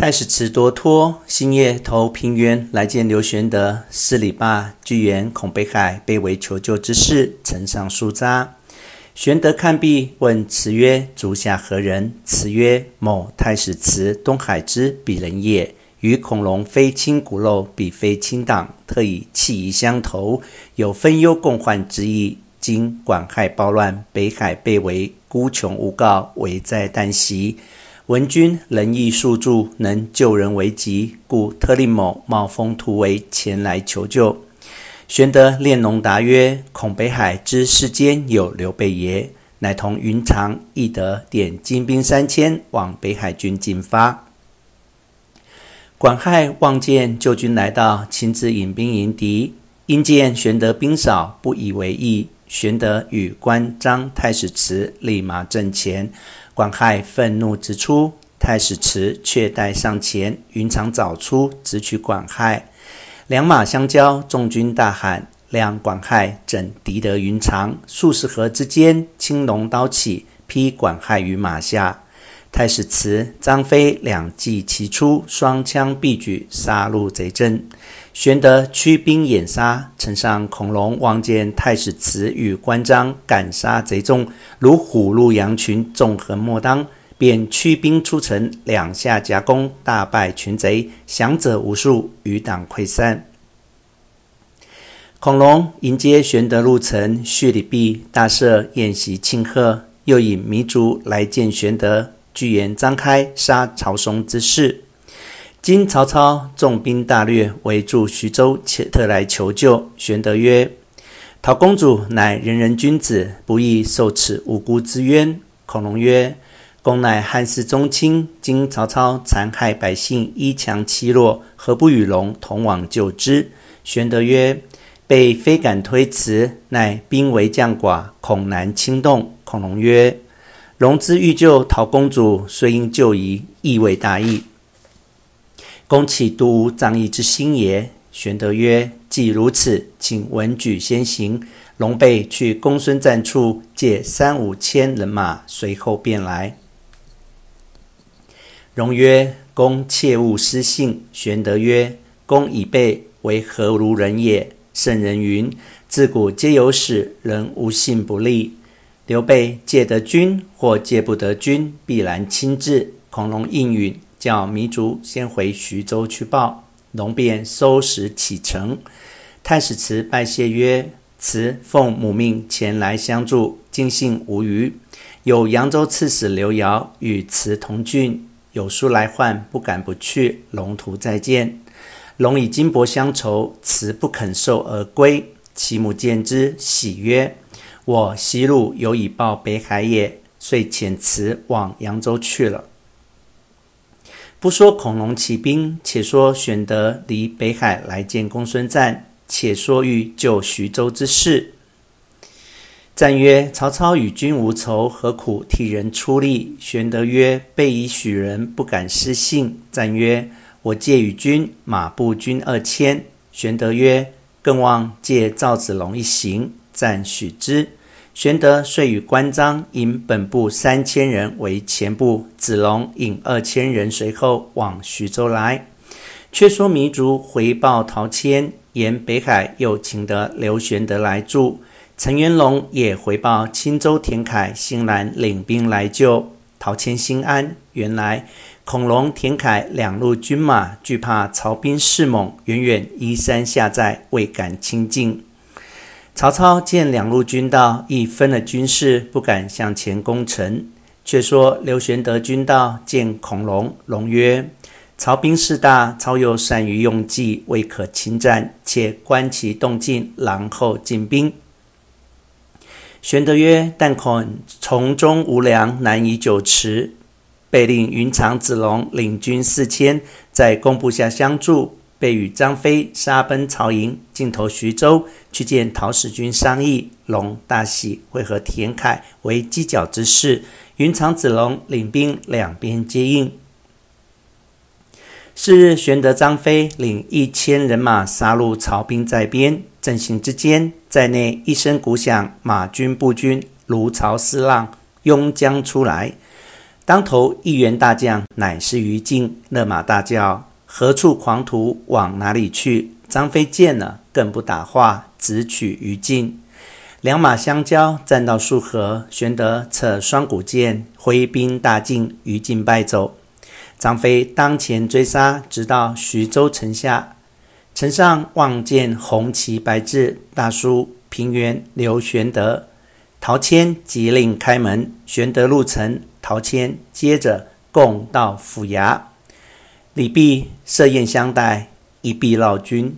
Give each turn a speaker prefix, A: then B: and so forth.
A: 太史慈多托，星夜投平原来见刘玄德。四里罢，具言恐北海被围求救之事，呈上书札。玄德看毕，问慈曰：“足下何人？”慈曰：“某太史慈，东海之鄙人也。与孔融非亲骨肉，彼非亲党，特以气仪相投，有分忧共患之意。今管亥暴乱，北海被围，孤穷无告，危在旦夕。”闻君仁义数著，能救人为急，故特令某冒风突围前来求救。玄德敛容答曰：“恐北海知世间有刘备爷，乃同云长、翼德点精兵三千往北海军进发。”管亥望见救军来到，亲自引兵迎敌，因见玄德兵少，不以为意。玄德与关张、太史慈立马阵前。管亥愤怒直出，太史慈却待上前。云长早出，直取管亥。两马相交，众军大喊：“量管亥怎敌得云长？”数十合之间，青龙刀起，劈管亥于马下。太史慈、张飞两骑齐出，双枪并举，杀入贼阵。玄德驱兵掩杀，城上孔融望见太史慈与关张赶杀贼众，如虎入羊群，纵横莫当，便驱兵出城，两下夹攻，大败群贼，降者无数，余党溃散。孔融迎接玄德入城，叙礼毕，大设宴席庆贺，又引糜竺来见玄德，具言张开杀曹嵩之事。今曹操重兵大略，围住徐州，且特来求救。玄德曰：“陶公主乃仁人君子，不宜受此无辜之冤。”孔融曰：“公乃汉室宗亲，今曹操残害百姓，依强欺弱，何不与融同往救之？”玄德曰：“备非敢推辞，乃兵为将寡，恐难轻动。”孔融曰：“融之欲救陶公主，虽因旧疑，亦未大义。”公岂独无仗义之心也？玄德曰：“既如此，请闻举先行。龙备去公孙瓒处，借三五千人马，随后便来。”荣曰：“公切勿失信。”玄德曰：“公以备为何如人也？圣人云：‘自古皆有死，人无信不立。’刘备借得军或借不得军，必然亲至。”孔融应允。叫糜竺先回徐州去报，融便收拾启程。太史慈拜谢曰：“慈奉母命前来相助，尽信无虞。有扬州刺史刘繇与慈同郡，有书来唤，不敢不去。龙图再见。融以金帛相酬，慈不肯受而归。其母见之，喜曰：‘我昔日有以报北海也。’遂遣辞往扬州去了。”不说孔融起兵，且说玄德离北海来见公孙瓒，且说欲救徐州之事。瓒曰：“曹操与君无仇，何苦替人出力？”玄德曰：“备以许人，不敢失信。”瓒曰：“我借与君马步军二千。”玄德曰：“更望借赵子龙一行。”赞许之。玄德遂与关张引本部三千人为前部，子龙引二千人随后往徐州来。却说糜竺回报陶谦，沿北海又请得刘玄德来助。陈元龙也回报青州田楷欣然领兵来救。陶谦心安。原来孔融、田楷两路军马惧怕曹兵势猛，远远依山下寨，未敢亲近。曹操见两路军到，亦分了军士，不敢向前攻城。却说刘玄德军到，见孔融，融曰：“曹兵势大，操又善于用计，未可轻战，且观其动静，然后进兵。”玄德曰：“但恐从中无粮，难以久持。备令云长、子龙领军四千，在工部下相助。”被与张飞杀奔曹营，尽投徐州，去见陶使君商议。龙大喜，会合田楷为犄角之势。云长、子龙领兵两边接应。是日，玄德、张飞领一千人马杀入曹兵寨边。阵行之间，在内一声鼓响，马军、步军如潮似浪，拥将出来。当头一员大将乃是于禁，勒马大叫：“何处狂徒往哪里去？”张飞见了，更不打话，直取于禁。两马相交，战到数合，玄德策双股剑，挥兵大进，于禁败走。张飞当前追杀，直到徐州城下，城上望见红旗白帜，大书“平原刘玄德”。陶谦急令开门，玄德入城。陶谦接着共到府衙，礼毕设宴相待，一毕劳君。